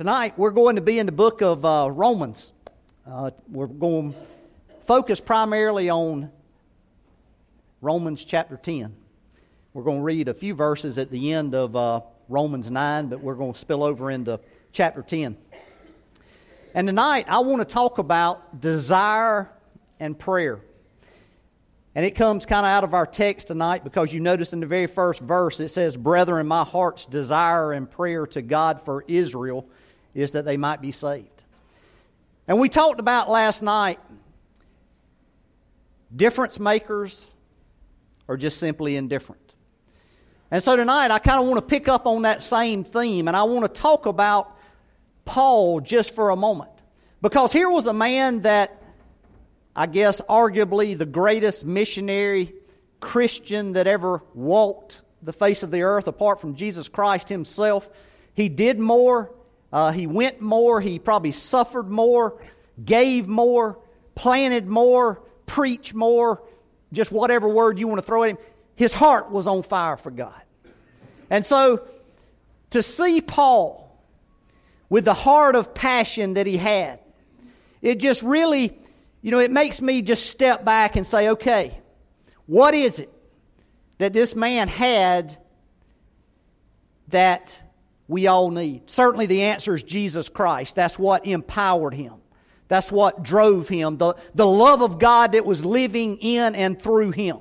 Tonight, we're going to be in the book of uh, Romans. Uh, we're going to focus primarily on Romans chapter 10. We're going to read a few verses at the end of uh, Romans 9, but we're going to spill over into chapter 10. And tonight, I want to talk about desire and prayer. And it comes kind of out of our text tonight because you notice in the very first verse it says, Brethren, my heart's desire and prayer to God for Israel is that they might be saved. And we talked about last night difference makers or just simply indifferent. And so tonight I kind of want to pick up on that same theme and I want to talk about Paul just for a moment. Because here was a man that I guess arguably the greatest missionary Christian that ever walked the face of the earth apart from Jesus Christ himself. He did more uh, he went more, he probably suffered more, gave more, planted more, preached more, just whatever word you want to throw at him. His heart was on fire for God. And so to see Paul with the heart of passion that he had, it just really, you know, it makes me just step back and say, okay, what is it that this man had that we all need? Certainly the answer is Jesus Christ. That's what empowered him. That's what drove him. The, the love of God that was living in and through him.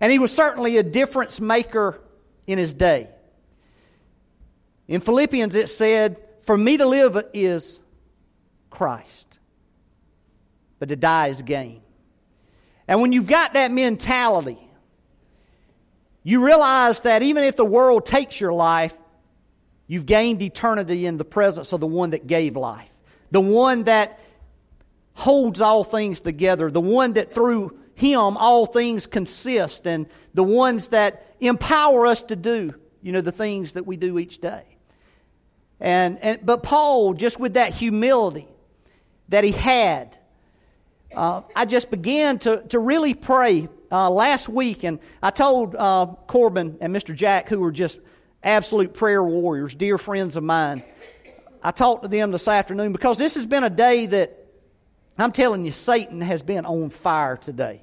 And he was certainly a difference maker in his day. In Philippians, it said, For me to live is Christ, but to die is gain. And when you've got that mentality, you realize that even if the world takes your life, You've gained eternity in the presence of the one that gave life, the one that holds all things together, the one that through him all things consist, and the ones that empower us to do, you know, the things that we do each day. And, and but Paul, just with that humility that he had, uh, I just began to, to really pray uh, last week, and I told uh, Corbin and Mr. Jack, who were just absolute prayer warriors, dear friends of mine. I talked to them this afternoon because this has been a day that I'm telling you, Satan has been on fire today.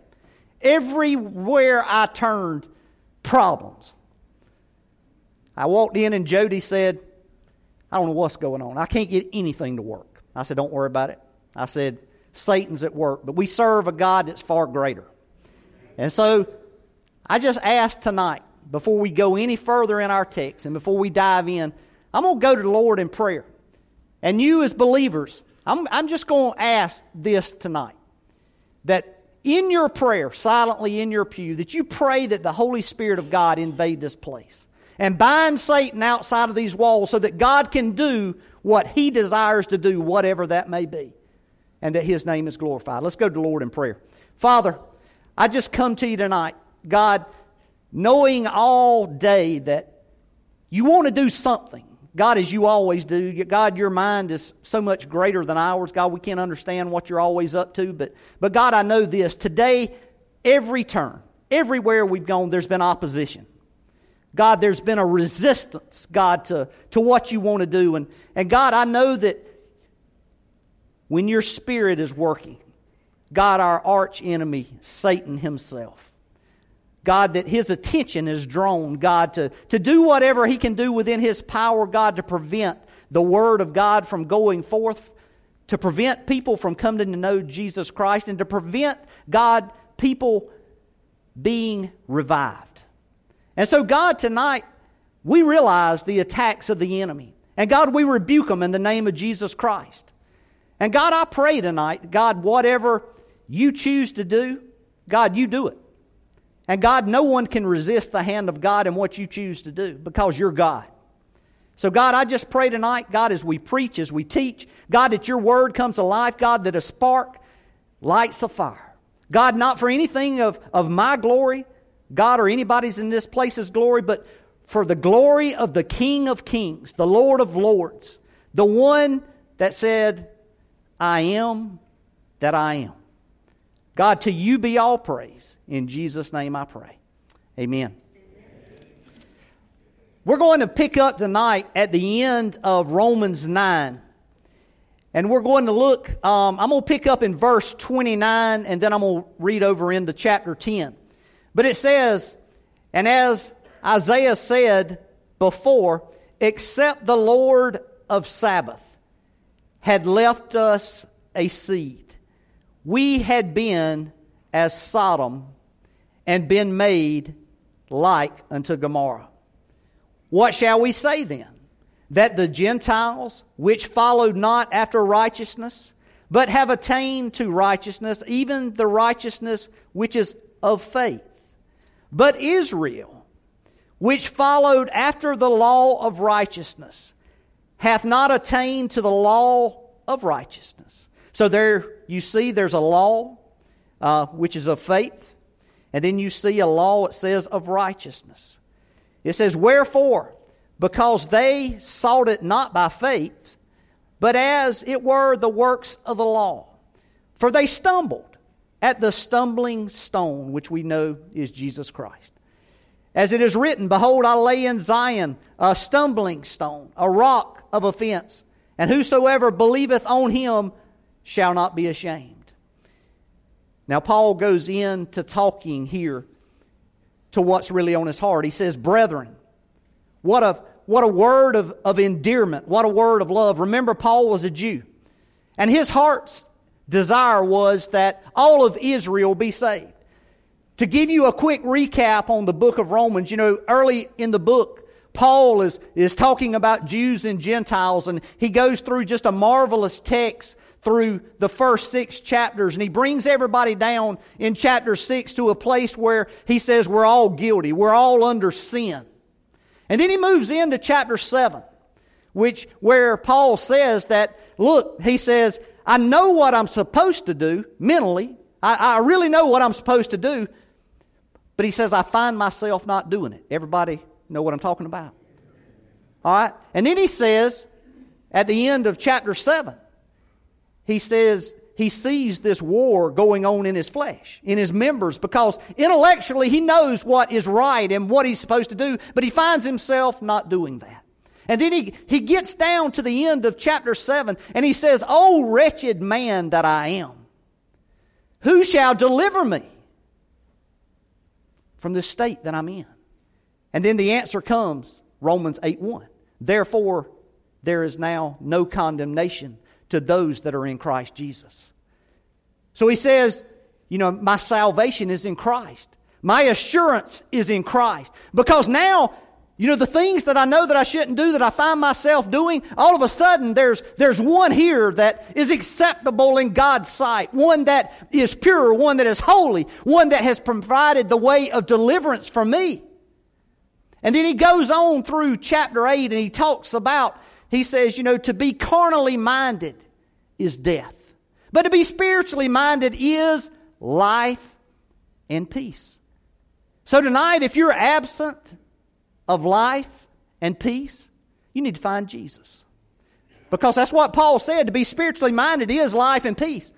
Everywhere I turned, problems. I walked in and Jody said, I don't know what's going on. I can't get anything to work. I said, Don't worry about it. I said, Satan's at work, but we serve a God that's far greater. And so I just asked tonight before we go any further in our text and before we dive in, I'm going to go to the Lord in prayer. And you, as believers, I'm, I'm just going to ask this tonight that in your prayer, silently in your pew, that you pray that the Holy Spirit of God invade this place and bind Satan outside of these walls so that God can do what he desires to do, whatever that may be, and that his name is glorified. Let's go to the Lord in prayer. Father, I just come to you tonight. God, knowing all day that you want to do something. God, as you always do, God, your mind is so much greater than ours. God, we can't understand what you're always up to, but, but God, I know this. Today, every turn, everywhere we've gone, there's been opposition. God, there's been a resistance, God, to, to what you want to do. And, and God, I know that when your spirit is working, God, our arch enemy, Satan himself, God, that his attention is drawn, God, to, to do whatever he can do within his power, God, to prevent the word of God from going forth, to prevent people from coming to know Jesus Christ, and to prevent, God, people being revived. And so, God, tonight, we realize the attacks of the enemy. And God, we rebuke them in the name of Jesus Christ. And God, I pray tonight, God, whatever you choose to do, God, you do it. And God, no one can resist the hand of God in what you choose to do because you're God. So, God, I just pray tonight, God, as we preach, as we teach, God, that your word comes alive, God, that a spark lights a fire. God, not for anything of, of my glory, God, or anybody's in this place's glory, but for the glory of the King of Kings, the Lord of Lords, the one that said, I am that I am. God, to you be all praise. In Jesus' name I pray. Amen. We're going to pick up tonight at the end of Romans 9. And we're going to look, um, I'm going to pick up in verse 29 and then I'm going to read over into chapter 10. But it says, and as Isaiah said before, except the Lord of Sabaoth had left us a seed, we had been as Sodom and been made like unto Gomorrah. What shall we say then? that the Gentiles, which followed not after righteousness, but have attained to righteousness, even the righteousness which is of faith. But Israel, which followed after the law of righteousness, hath not attained to the law of righteousness. So there you see there's a law uh, which is of faith, and then you see a law it says of righteousness. It says, Wherefore, because they sought it not by faith, but as it were the works of the law. For they stumbled at the stumbling stone, which we know is Jesus Christ. As it is written, Behold, I lay in Zion a stumbling stone, a rock of offense, and whosoever believeth on him shall not be ashamed. Now, Paul goes into talking here to what's really on his heart. He says, Brethren, what a what a word of, of endearment. What a word of love. Remember, Paul was a Jew. And his heart's desire was that all of Israel be saved. To give you a quick recap on the book of Romans, you know, early in the book, Paul is, is talking about Jews and Gentiles, and he goes through just a marvelous text through the first six chapters, and he brings everybody down in chapter six to a place where he says we're all guilty, we're all under sin. And then he moves into chapter 7, which where Paul says that, look, he says, I know what I'm supposed to do mentally. I, I really know what I'm supposed to do. But he says, I find myself not doing it. Everybody know what I'm talking about? All right? And then he says, at the end of chapter 7, he says, he sees this war going on in his flesh, in his members, because intellectually he knows what is right and what he's supposed to do, but he finds himself not doing that. And then he, he gets down to the end of chapter 7 and he says, Oh, wretched man that I am, who shall deliver me from this state that I'm in? And then the answer comes Romans 8 1. Therefore, there is now no condemnation to those that are in Christ Jesus. So he says, you know, my salvation is in Christ. My assurance is in Christ. Because now, you know, the things that I know that I shouldn't do, that I find myself doing, all of a sudden there's, there's one here that is acceptable in God's sight. One that is pure, one that is holy, one that has provided the way of deliverance for me. And then he goes on through chapter 8 and he talks about he says, you know, to be carnally minded is death. But to be spiritually minded is life and peace. So tonight, if you're absent of life and peace, you need to find Jesus. Because that's what Paul said to be spiritually minded is life and peace.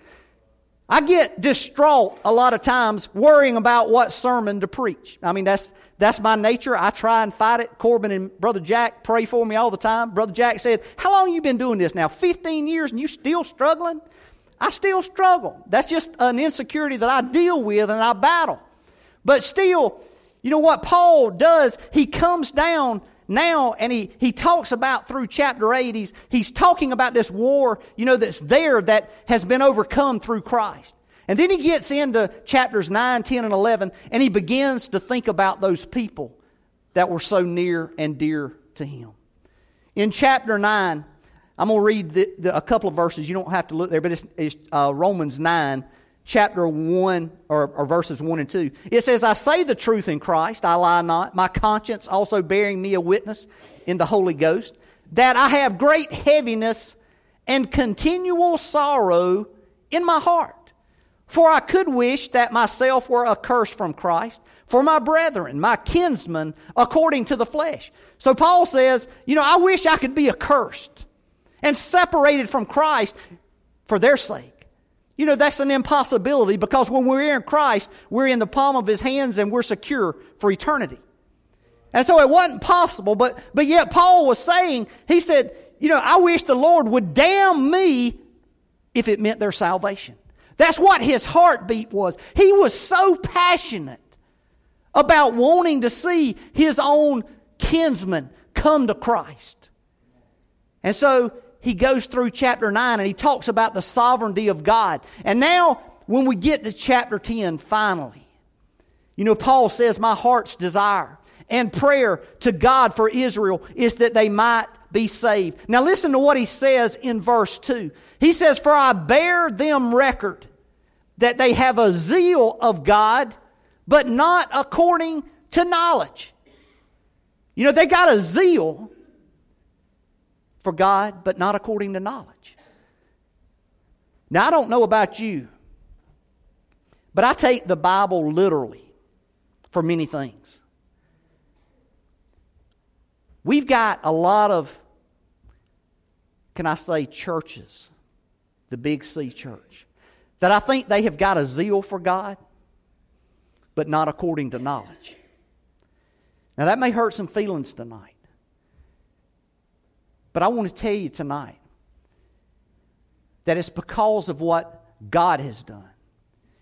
I get distraught a lot of times worrying about what sermon to preach. I mean, that's, that's my nature. I try and fight it. Corbin and Brother Jack pray for me all the time. Brother Jack said, How long you been doing this now? 15 years and you still struggling? I still struggle. That's just an insecurity that I deal with and I battle. But still, you know what Paul does? He comes down now and he, he talks about through chapter 8, he's, he's talking about this war, you know, that's there that has been overcome through Christ. And then he gets into chapters 9, 10, and 11, and he begins to think about those people that were so near and dear to him. In chapter 9, I'm going to read the, the, a couple of verses. You don't have to look there, but it's, it's uh, Romans 9, chapter 1, or, or, verses 1 and 2. It says, I say the truth in Christ, I lie not, my conscience also bearing me a witness in the Holy Ghost, that I have great heaviness and continual sorrow in my heart. For I could wish that myself were accursed from Christ for my brethren, my kinsmen, according to the flesh. So Paul says, you know, I wish I could be accursed and separated from Christ for their sake. You know, that's an impossibility because when we're in Christ, we're in the palm of His hands and we're secure for eternity. And so it wasn't possible, but, but yet Paul was saying, he said, you know, I wish the Lord would damn me if it meant their salvation. That's what his heartbeat was. He was so passionate about wanting to see his own kinsmen come to Christ. And so he goes through chapter 9 and he talks about the sovereignty of God. And now, when we get to chapter 10, finally, you know, Paul says, My heart's desire and prayer to God for Israel is that they might be saved. Now, listen to what he says in verse 2. He says, For I bear them record that they have a zeal of God, but not according to knowledge. You know, they got a zeal for God, but not according to knowledge. Now, I don't know about you, but I take the Bible literally for many things. We've got a lot of, can I say, churches, the Big C church, that I think they have got a zeal for God, but not according to knowledge. Now, that may hurt some feelings tonight. But I want to tell you tonight that it's because of what God has done.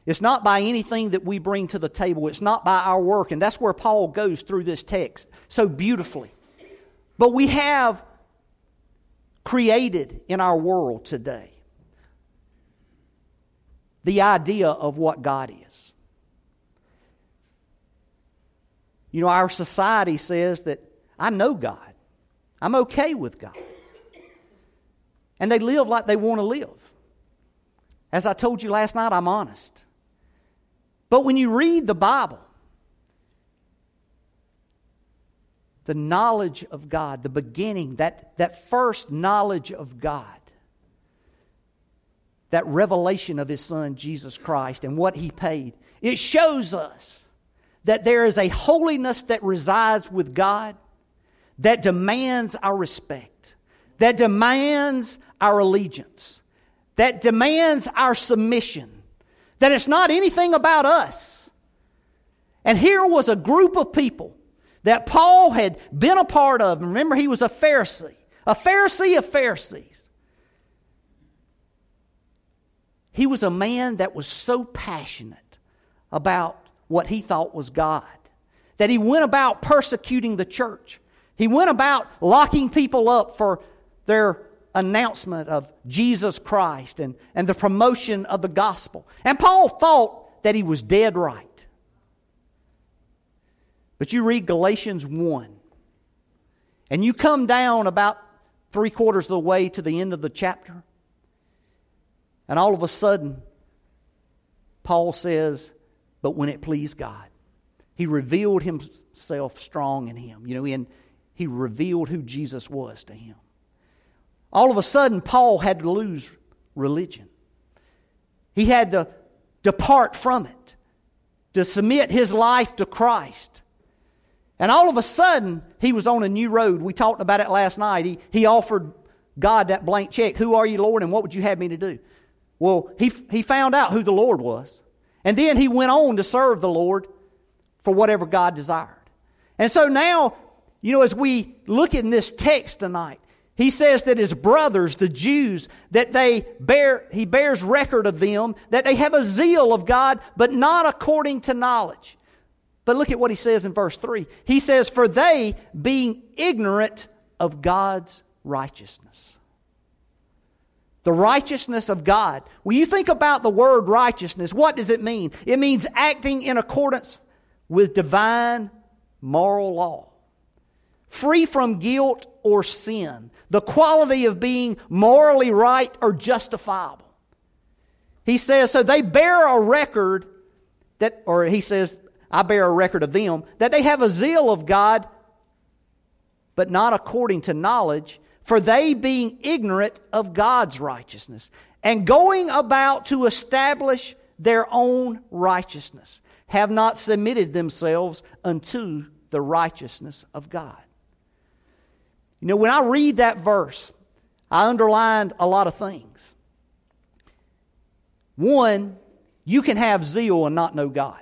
It's not by anything that we bring to the table. It's not by our work. And that's where Paul goes through this text so beautifully. But we have created in our world today the idea of what God is. You know, our society says that I know God, I'm okay with God. And they live like they want to live. As I told you last night, I'm honest. But when you read the Bible, the knowledge of God, the beginning, that, that first knowledge of God, that revelation of His Son, Jesus Christ, and what He paid, it shows us that there is a holiness that resides with God that demands our respect, that demands our allegiance, that demands our submission that it's not anything about us. And here was a group of people that Paul had been a part of. Remember, he was a Pharisee, a Pharisee of Pharisees. He was a man that was so passionate about what he thought was God that he went about persecuting the church. He went about locking people up for their announcement of Jesus Christ and, and the promotion of the gospel. And Paul thought that he was dead right. But you read Galatians 1, and you come down about three quarters of the way to the end of the chapter, and all of a sudden, Paul says, But when it pleased God, he revealed himself strong in him. You know, and he revealed who Jesus was to him all of a sudden, Paul had to lose religion. He had to depart from it, to submit his life to Christ. And all of a sudden, he was on a new road. We talked about it last night. He, he offered God that blank check Who are you, Lord, and what would you have me to do? Well, he, he found out who the Lord was. And then he went on to serve the Lord for whatever God desired. And so now, you know, as we look in this text tonight, he says that his brothers, the Jews, that they bear, he bears record of them, that they have a zeal of God, but not according to knowledge. But look at what he says in verse 3. He says, For they, being ignorant of God's righteousness. The righteousness of God. When you think about the word righteousness, what does it mean? It means acting in accordance with divine moral law, free from guilt or sin, the quality of being morally right or justifiable. He says, so they bear a record that, or he says, I bear a record of them, that they have a zeal of God, but not according to knowledge, for they being ignorant of God's righteousness, and going about to establish their own righteousness, have not submitted themselves unto the righteousness of God. You know, when I read that verse, I underlined a lot of things. One, you can have zeal and not know God.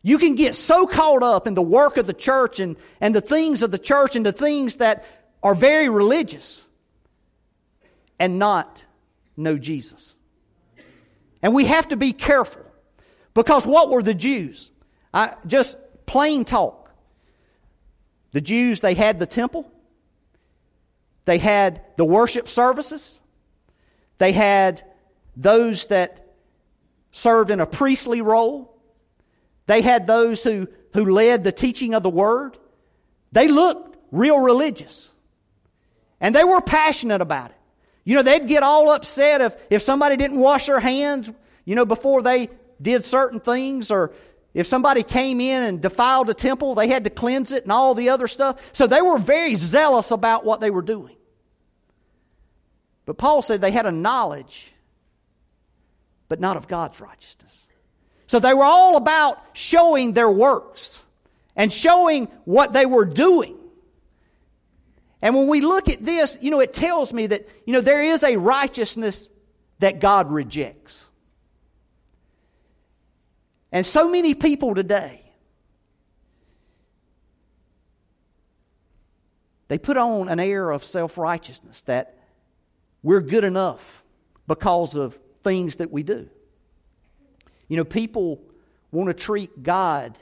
You can get so caught up in the work of the church and, and the things of the church and the things that are very religious and not know Jesus. And we have to be careful because what were the Jews? I, just plain talk. The Jews, they had the temple, they had the worship services, they had those that served in a priestly role, they had those who, who led the teaching of the word. They looked real religious. And they were passionate about it. You know, they'd get all upset if, if somebody didn't wash their hands, you know, before they did certain things, or if somebody came in and defiled the temple, they had to cleanse it and all the other stuff. So they were very zealous about what they were doing. But Paul said they had a knowledge, but not of God's righteousness. So they were all about showing their works and showing what they were doing. And when we look at this, you know, it tells me that, you know, there is a righteousness that God rejects. And so many people today, they put on an air of self righteousness that we're good enough because of things that we do. You know, people want to treat God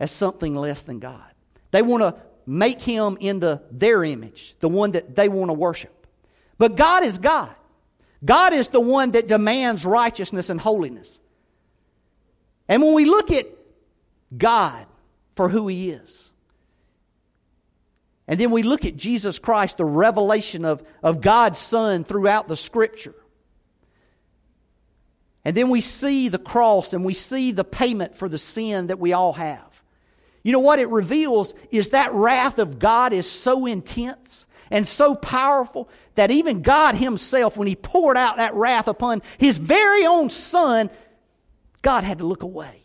as something less than God. They want to make him into their image, the one that they want to worship. But God is God. God is the one that demands righteousness and holiness. And when we look at God for who he is, and then we look at Jesus Christ, the revelation of, of God's Son throughout the Scripture, and then we see the cross and we see the payment for the sin that we all have. You know what it reveals is that wrath of God is so intense and so powerful that even God Himself, when He poured out that wrath upon His very own Son, God had to look away.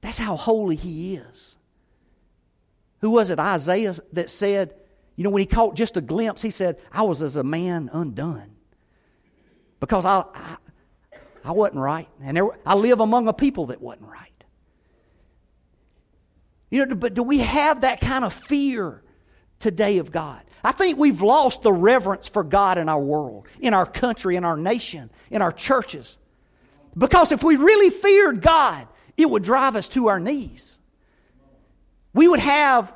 That's how holy He is. Who was it, Isaiah, that said, you know, when he caught just a glimpse, he said, I was as a man undone because I, I, I wasn't right. And there, I live among a people that wasn't right. You know, but do we have that kind of fear today of God? I think we've lost the reverence for God in our world, in our country, in our nation, in our churches. Because if we really feared God, it would drive us to our knees. We would have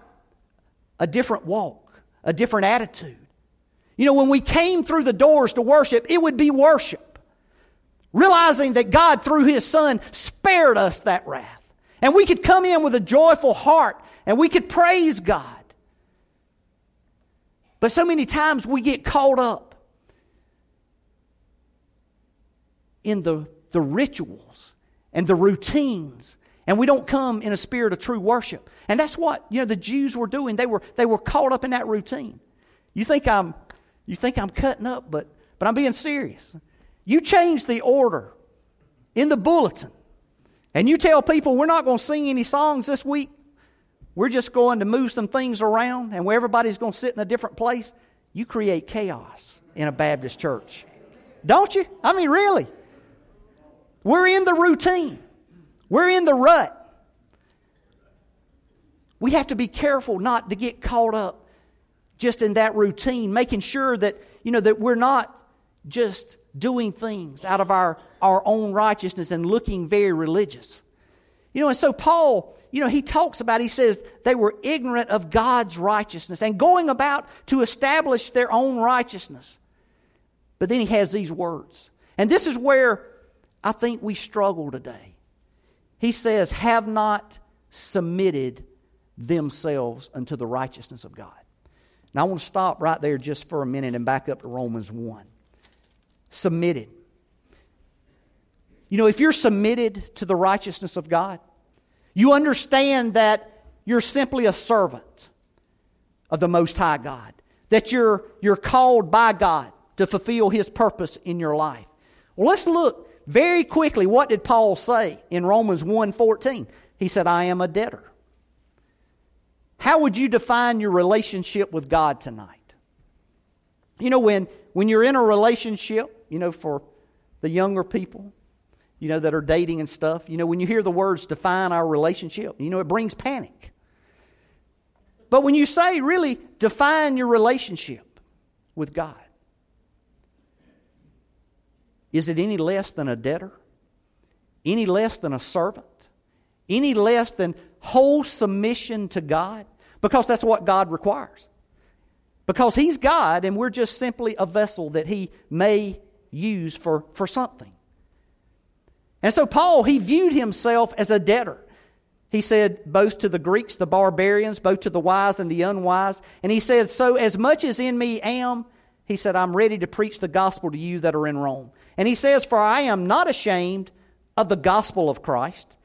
a different walk, a different attitude. You know, when we came through the doors to worship, it would be worship. Realizing that God, through His Son, spared us that wrath. And we could come in with a joyful heart and we could praise God. But so many times we get caught up in the, the rituals and the routines and we don't come in a spirit of true worship. And that's what, you know, the Jews were doing. They were, they were caught up in that routine. You think I'm you think I'm cutting up, but, but I'm being serious. You change the order in the bulletin, and you tell people we're not going to sing any songs this week. We're just going to move some things around, and where everybody's going to sit in a different place. You create chaos in a Baptist church. Don't you? I mean, really. We're in the routine, we're in the rut. We have to be careful not to get caught up just in that routine, making sure that, you know, that we're not just doing things out of our, our own righteousness and looking very religious. You know, and so Paul, you know, he talks about, he says they were ignorant of God's righteousness and going about to establish their own righteousness. But then he has these words. And this is where I think we struggle today. He says, have not submitted themselves unto the righteousness of God. Now, I want to stop right there just for a minute and back up to Romans 1. Submitted. You know, if you're submitted to the righteousness of God, you understand that you're simply a servant of the Most High God, that you're, you're called by God to fulfill His purpose in your life. Well, let's look very quickly. What did Paul say in Romans 1.14? He said, I am a debtor. How would you define your relationship with God tonight? You know, when, when you're in a relationship, you know, for the younger people, you know, that are dating and stuff, you know, when you hear the words define our relationship, you know, it brings panic. But when you say, really, define your relationship with God, is it any less than a debtor? Any less than a servant? Any less than whole submission to God? Because that's what God requires. Because He's God and we're just simply a vessel that He may use for, for something. And so Paul, he viewed himself as a debtor. He said, both to the Greeks, the barbarians, both to the wise and the unwise. And he said, So as much as in me am, he said, I'm ready to preach the gospel to you that are in Rome. And he says, For I am not ashamed of the gospel of Christ,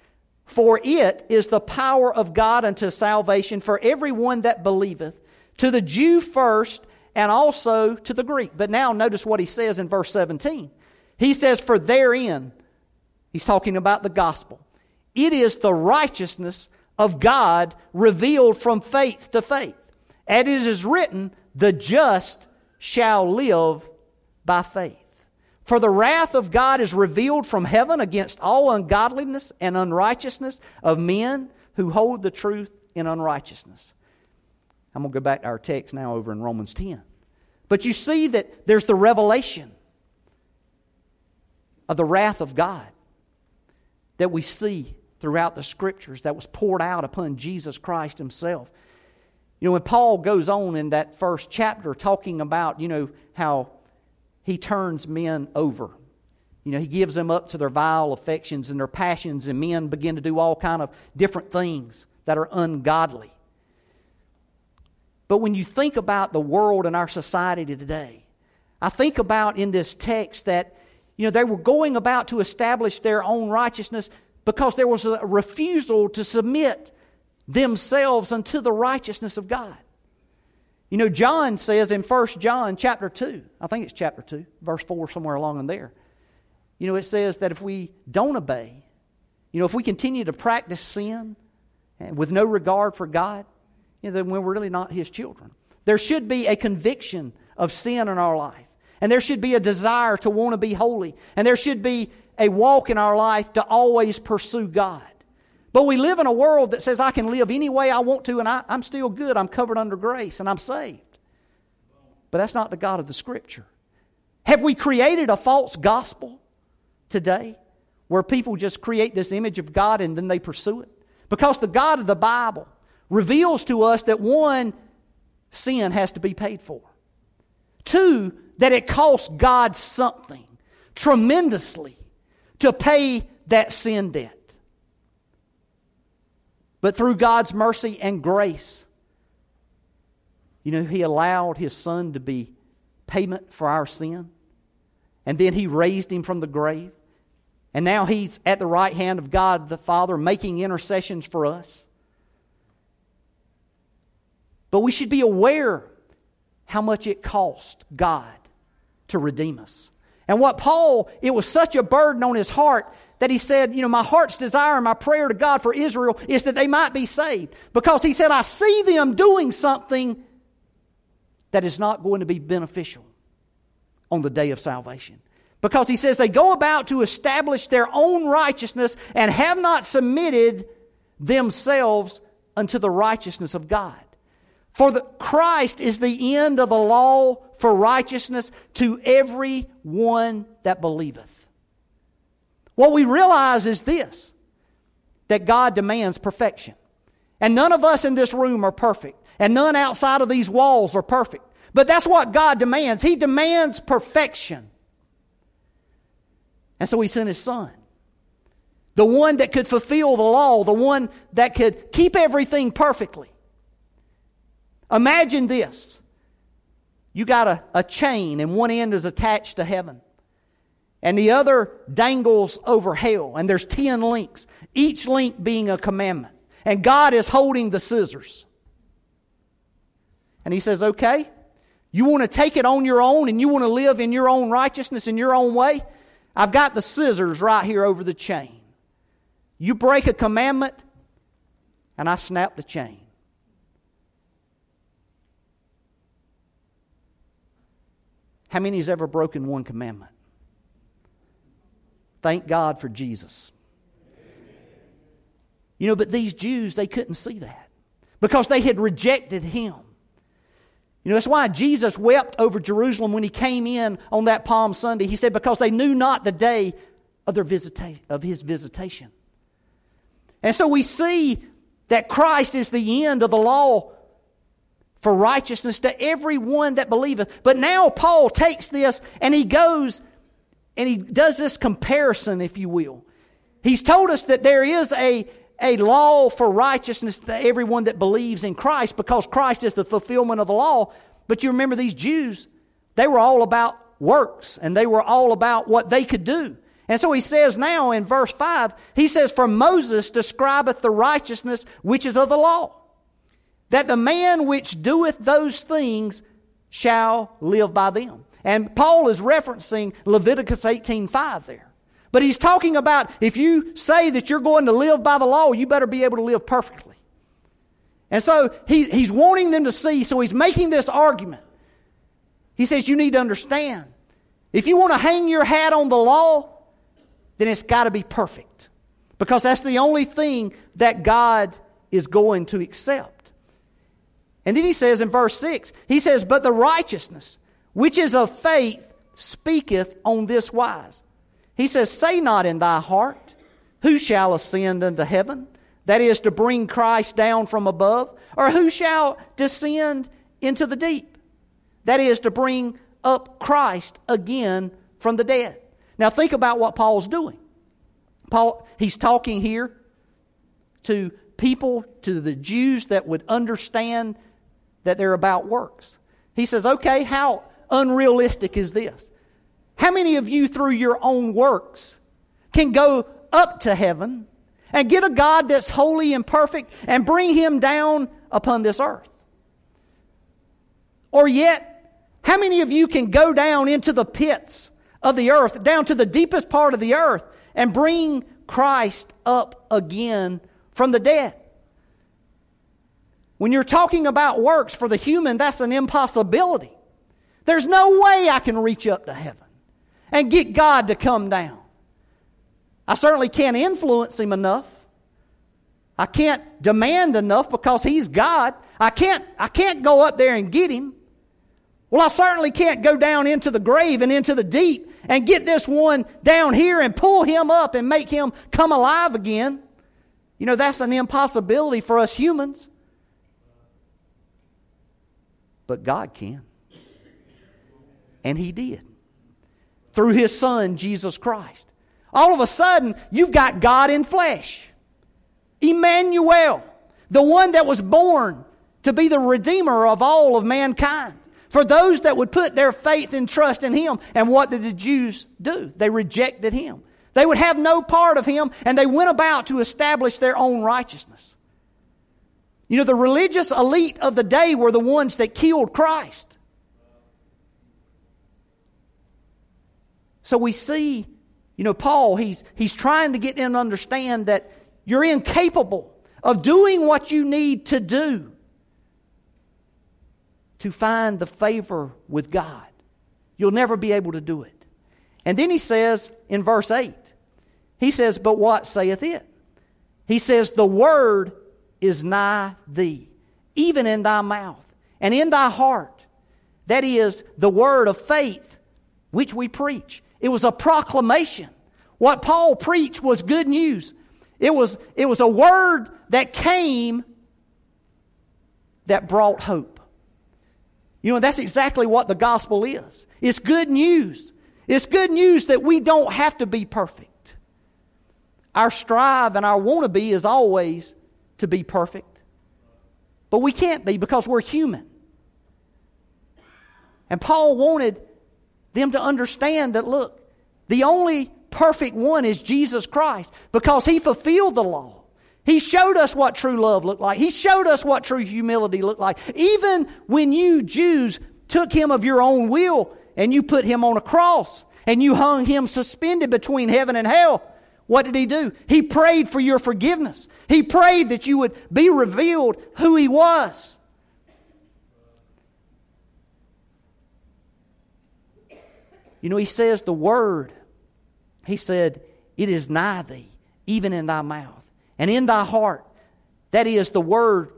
for it is the power of God unto salvation for everyone that believeth, to the Jew first, and also to the Greek. But now notice what he says in verse 17. He says, For therein, he's talking about the gospel, it is the righteousness of God revealed from faith to faith. And it is written, The just shall live by faith. For the wrath of God is revealed from heaven against all ungodliness and unrighteousness of men who hold the truth in unrighteousness. I'm going to go back to our text now over in Romans 10. But you see that there's the revelation of the wrath of God that we see throughout the scriptures that was poured out upon Jesus Christ himself. You know, when Paul goes on in that first chapter talking about, you know, how he turns men over. You know, he gives them up to their vile affections and their passions, and men begin to do all kind of different things that are ungodly. But when you think about the world and our society today, I think about in this text that, you know, they were going about to establish their own righteousness because there was a refusal to submit themselves unto the righteousness of God. You know, John says in 1 John chapter 2, I think it's chapter 2, verse 4, somewhere along in there. You know, it says that if we don't obey, you know, if we continue to practice sin with no regard for God, you know, then we're really not His children. There should be a conviction of sin in our life. And there should be a desire to want to be holy. And there should be a walk in our life to always pursue God. But we live in a world that says I can live any way I want to and I, am still good. I'm covered under grace and I'm saved. But that's not the God of the Scripture. Have we created a false gospel today where people just create this image of God and then they pursue it? Because the God of the Bible reveals to us that one, sin has to be paid for. Two, that it costs God something tremendously to pay that sin debt. But through God's mercy and grace, you know, He allowed His Son to be payment for our sin. And then He raised Him from the grave. And now He's at the right hand of God the Father making intercessions for us. But we should be aware how much it cost God to redeem us. And what Paul, it was such a burden on his heart that he said, You know, my heart's desire and my prayer to God for Israel is that they might be saved. Because he said, I see them doing something that is not going to be beneficial on the day of salvation. Because he says they go about to establish their own righteousness and have not submitted themselves unto the righteousness of God. For the, Christ is the end of the law for righteousness to every one that believeth. What we realize is this that God demands perfection. And none of us in this room are perfect, and none outside of these walls are perfect. But that's what God demands. He demands perfection. And so He sent His Son. The one that could fulfill the law, the one that could keep everything perfectly. Imagine this. You got a, a chain, and one end is attached to heaven and the other dangles over hell. And there's 10 links, each link being a commandment. And God is holding the scissors. And He says, Okay, you want to take it on your own and you want to live in your own righteousness in your own way? I've got the scissors right here over the chain. You break a commandment, and I snap the chain. How many has ever broken one commandment? Thank God for Jesus. You know, but these Jews, they couldn't see that because they had rejected him. You know, that's why Jesus wept over Jerusalem when he came in on that Palm Sunday. He said, because they knew not the day of, their visita- of his visitation. And so we see that Christ is the end of the law for righteousness to everyone that believeth. But now Paul takes this and he goes and he does this comparison, if you will. He's told us that there is a, a law for righteousness to everyone that believes in Christ because Christ is the fulfillment of the law. But you remember these Jews, they were all about works and they were all about what they could do. And so he says now in verse 5, he says, For Moses describeth the righteousness which is of the law, that the man which doeth those things shall live by them. And Paul is referencing Leviticus 18:5 there. But he's talking about if you say that you're going to live by the law, you better be able to live perfectly. And so he, he's wanting them to see, so he's making this argument. He says, You need to understand. If you want to hang your hat on the law, then it's got to be perfect. Because that's the only thing that God is going to accept. And then he says in verse 6, he says, But the righteousness which is of faith speaketh on this wise. He says, Say not in thy heart, Who shall ascend into heaven? That is to bring Christ down from above. Or who shall descend into the deep? That is to bring up Christ again from the dead. Now think about what Paul's doing. Paul, he's talking here to people, to the Jews that would understand that they're about works. He says, okay, how unrealistic is this? How many of you, through your own works, can go up to heaven and get a God that's holy and perfect and bring him down upon this earth? Or yet, how many of you can go down into the pits of the earth, down to the deepest part of the earth, and bring Christ up again from the dead. When you're talking about works for the human, that's an impossibility. There's no way I can reach up to heaven and get God to come down. I certainly can't influence Him enough. I can't demand enough because He's God. I can't, I can't go up there and get Him. Well, I certainly can't go down into the grave and into the deep and get this one down here and pull him up and make him come alive again. You know, that's an impossibility for us humans. But God can. And He did. Through His Son, Jesus Christ. All of a sudden, you've got God in flesh. Emmanuel, the one that was born to be the Redeemer of all of mankind for those that would put their faith and trust in him. And what did the Jews do? They rejected him. They would have no part of him, and they went about to establish their own righteousness. You know, the religious elite of the day were the ones that killed Christ. So we see, you know, Paul, he's, he's trying to get them to understand that you're incapable of doing what you need to do to find the favor with God. You'll never be able to do it. And then he says in verse 8, he says, But what saith it? He says, The word is nigh thee, even in thy mouth and in thy heart. That is the word of faith which we preach. It was a proclamation. What Paul preached was good news. It was, it was a word that came that brought hope. You know, that's exactly what the gospel is. It's good news. It's good news that we don't have to be perfect. Our strive and our want to be is always to be perfect. But we can't be because we're human. And Paul wanted them to understand that, look, the only perfect one is Jesus Christ because he fulfilled the law. He showed us what true love looked like. He showed us what true humility looked like. Even when you Jews took him of your own will and you put him on a cross and you hung him suspended between heaven and hell, what did he do? He prayed for your forgiveness. He prayed that you would be revealed who he was. You know, he says the word, he said, it is nigh thee, even in thy mouth, and in thy heart. That is the word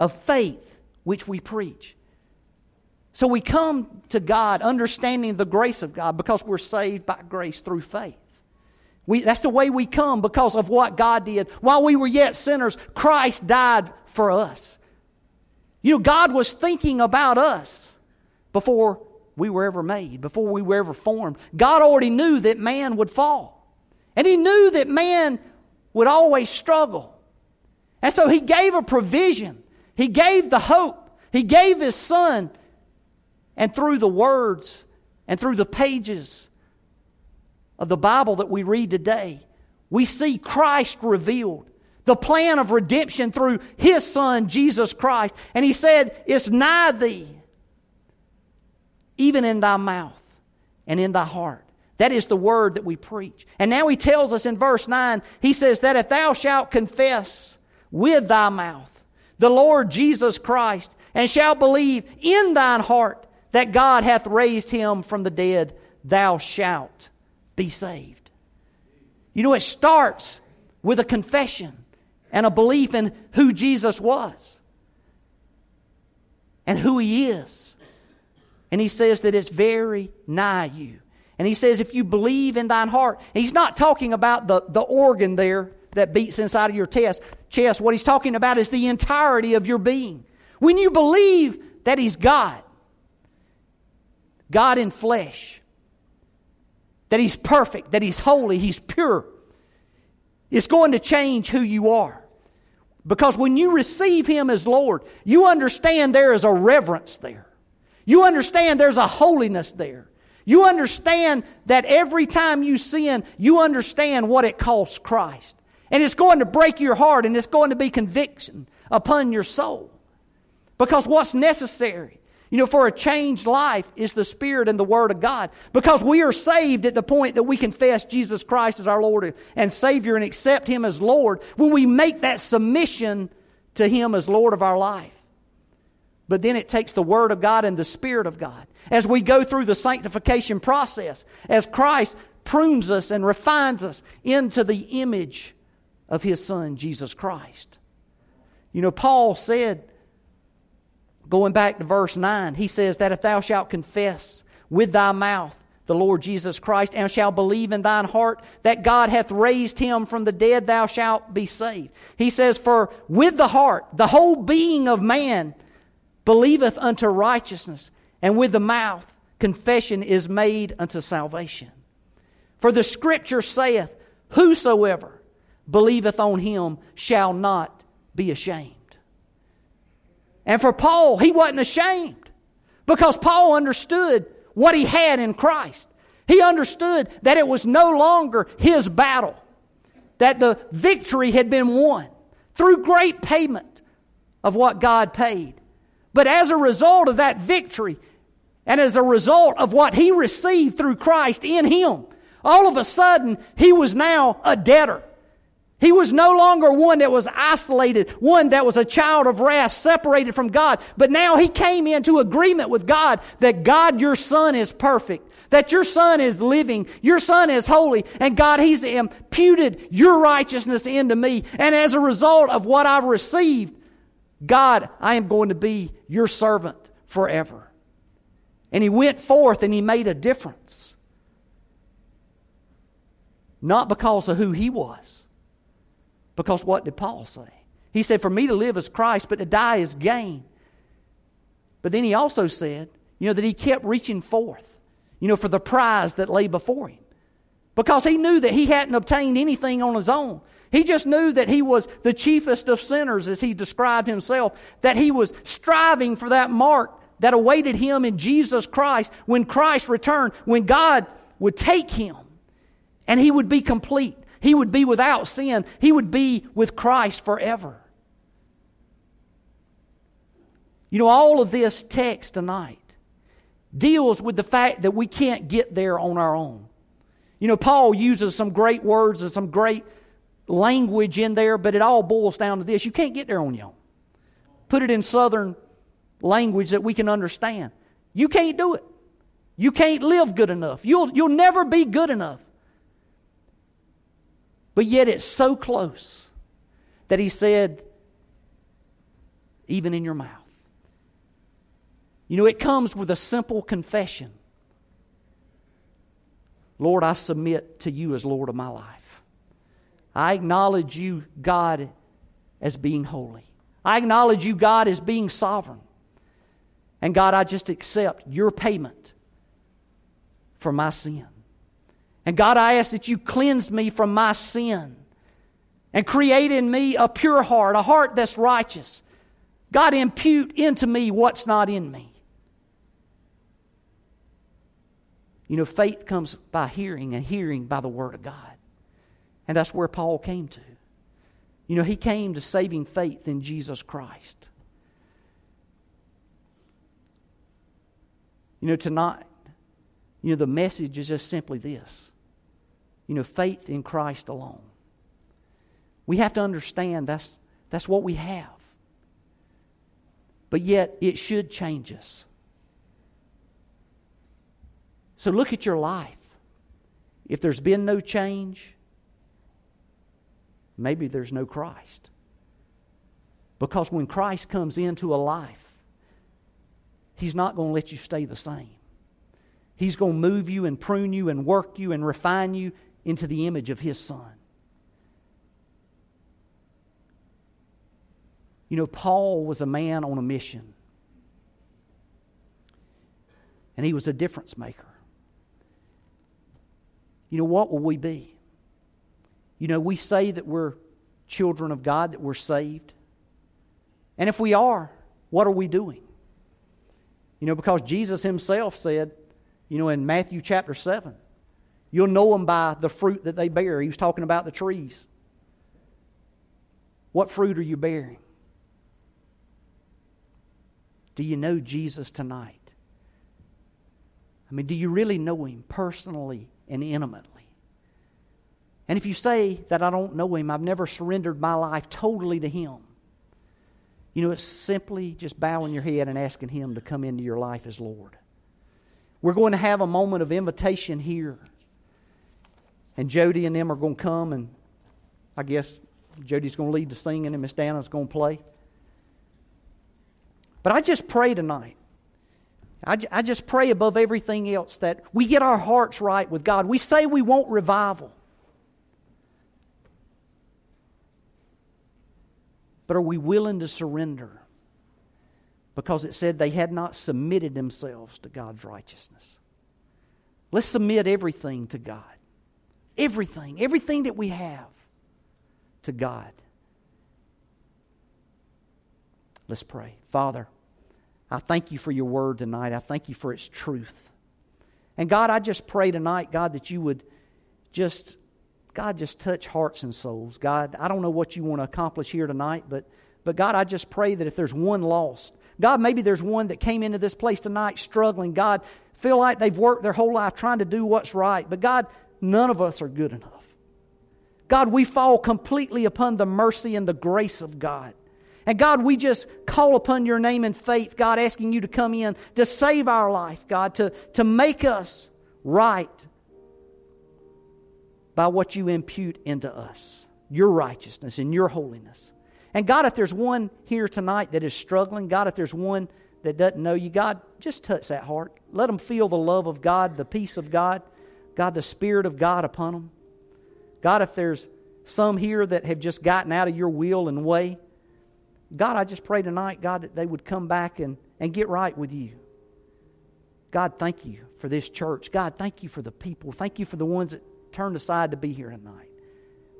of faith which we preach. So we come to God understanding the grace of God because we're saved by grace through faith. We, that's the way we come because of what God did. While we were yet sinners, Christ died for us. You know, God was thinking about us before we were ever made, before we were ever formed. God already knew that man would fall. And He knew that man would always struggle. And so He gave a provision, He gave the hope, He gave His Son. And through the words and through the pages of the Bible that we read today, we see Christ revealed, the plan of redemption through His Son, Jesus Christ. And He said, It's nigh thee even in thy mouth and in thy heart. That is the word that we preach. And now he tells us in verse 9, he says, That if thou shalt confess with thy mouth the Lord Jesus Christ, and shalt believe in thine heart that God hath raised him from the dead, thou shalt be saved. You know, it starts with a confession and a belief in who Jesus was and who he is and he says that it's very nigh you. And he says, if you believe in thine heart, he's not talking about the, the organ there that beats inside of your chest, chest. What he's talking about is the entirety of your being. When you believe that he's God, God in flesh, that he's perfect, that he's holy, he's pure, it's going to change who you are. Because when you receive him as Lord, you understand there is a reverence there. You understand there's a holiness there. You understand that every time you sin, you understand what it costs Christ. And it's going to break your heart and it's going to be conviction upon your soul. Because what's necessary, you know, for a changed life is the Spirit and the Word of God. Because we are saved at the point that we confess Jesus Christ as our Lord and Savior and accept Him as Lord when we make that submission to Him as Lord of our life. But then it takes the Word of God and the Spirit of God. As we go through the sanctification process, as Christ prunes us and refines us into the image of His Son, Jesus Christ. You know, Paul said, going back to verse 9, he says that if thou shalt confess with thy mouth the Lord Jesus Christ, and shalt believe in thine heart that God hath raised him from the dead, thou shalt be saved. He says, For with the heart, the whole being of man believeth unto righteousness, and with the mouth confession is made unto salvation. For the scripture saith, Whosoever believeth on him shall not be ashamed. And for Paul, he wasn't ashamed because Paul understood what he had in Christ. He understood that it was no longer his battle, that the victory had been won through great payment of what God paid. But as a result of that victory, and as a result of what he received through Christ in him, all of a sudden he was now a debtor. He was no longer one that was isolated, one that was a child of wrath, separated from God. But now he came into agreement with God that God, your son, is perfect, that your son is living, your son is holy, and God, he's imputed your righteousness into me. And as a result of what I've received, God, I am going to be your servant forever. And he went forth and he made a difference. Not because of who he was, because what did Paul say? He said, For me to live is Christ, but to die is gain. But then he also said, you know, that he kept reaching forth, you know, for the prize that lay before him. Because he knew that he hadn't obtained anything on his own. He just knew that he was the chiefest of sinners, as he described himself, that he was striving for that mark that awaited him in Jesus Christ when Christ returned, when God would take him and he would be complete. He would be without sin. He would be with Christ forever. You know, all of this text tonight deals with the fact that we can't get there on our own. You know, Paul uses some great words and some great language in there, but it all boils down to this. You can't get there on your own. Put it in southern language that we can understand. You can't do it. You can't live good enough. You'll, you'll never be good enough. But yet it's so close that he said, even in your mouth. You know, it comes with a simple confession Lord, I submit to you as Lord of my life. I acknowledge you, God, as being holy. I acknowledge you, God, as being sovereign. And God, I just accept your payment for my sin. And God, I ask that you cleanse me from my sin and create in me a pure heart, a heart that's righteous. God, impute into me what's not in me. You know, faith comes by hearing, and hearing by the Word of God. And that's where Paul came to. You know, he came to saving faith in Jesus Christ. You know, tonight, you know, the message is just simply this you know, faith in Christ alone. We have to understand that's, that's what we have. But yet, it should change us. So look at your life. If there's been no change, maybe there's no Christ. Because when Christ comes into a life, He's not going to let you stay the same. He's going to move you and prune you and work you and refine you into the image of His Son. You know, Paul was a man on a mission, and he was a difference maker. You know, what will we be? You know, we say that we're children of God, that we're saved. And if we are, what are we doing? You know, because Jesus himself said, you know, in Matthew chapter 7, you'll know them by the fruit that they bear. He was talking about the trees. What fruit are you bearing? Do you know Jesus tonight? I mean, do you really know him personally and intimately? And if you say that I don't know him, I've never surrendered my life totally to him, you know, it's simply just bowing your head and asking him to come into your life as Lord. We're going to have a moment of invitation here. And Jody and them are going to come, and I guess Jody's going to lead the singing, and Miss Dana's going to play. But I just pray tonight. I, I just pray above everything else that we get our hearts right with God. We say we want revival. But are we willing to surrender? Because it said they had not submitted themselves to God's righteousness. Let's submit everything to God. Everything, everything that we have to God. Let's pray. Father, I thank you for your word tonight. I thank you for its truth. And God, I just pray tonight, God, that you would just, God, just touch hearts and souls. God, I don't know what you want to accomplish here tonight, but, but God, I just pray that if there's one lost, God, maybe there's one that came into this place tonight struggling. God, feel like they've worked their whole life trying to do what's right. But God, none of us are good enough. God, we fall completely upon the mercy and the grace of God. And God, we just call upon your name in faith, God, asking you to come in to save our life, God, to, to make us right by what you impute into us, your righteousness and your holiness. And God, if there's one here tonight that is struggling, God, if there's one that doesn't know you, God, just touch that heart. Let them feel the love of God, the peace of God, God, the Spirit of God upon them. God, if there's some here that have just gotten out of your will and way, God, I just pray tonight, God, that they would come back and, and get right with you. God, thank you for this church. God, thank you for the people. Thank you for the ones that turned aside to be here tonight.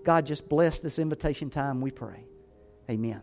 God, just bless this invitation time, we pray. Amen.